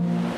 Thinking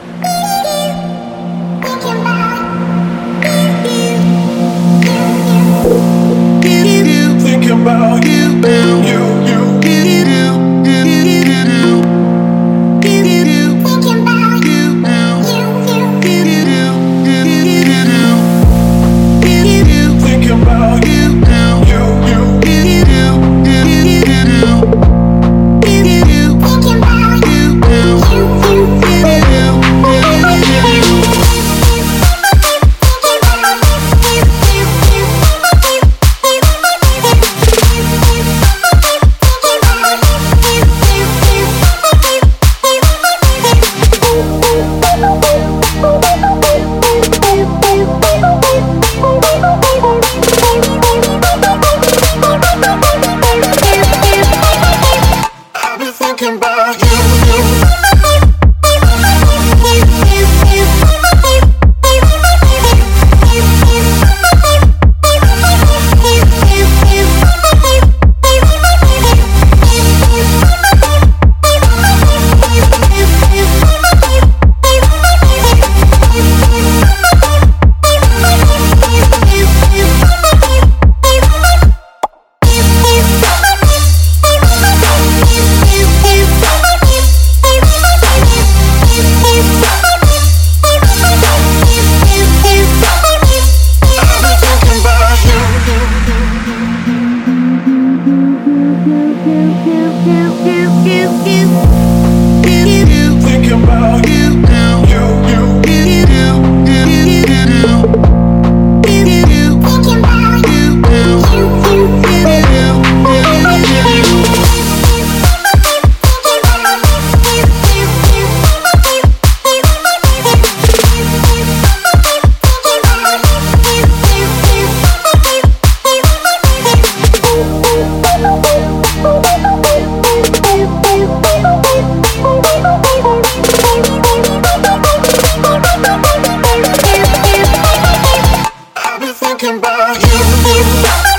about you.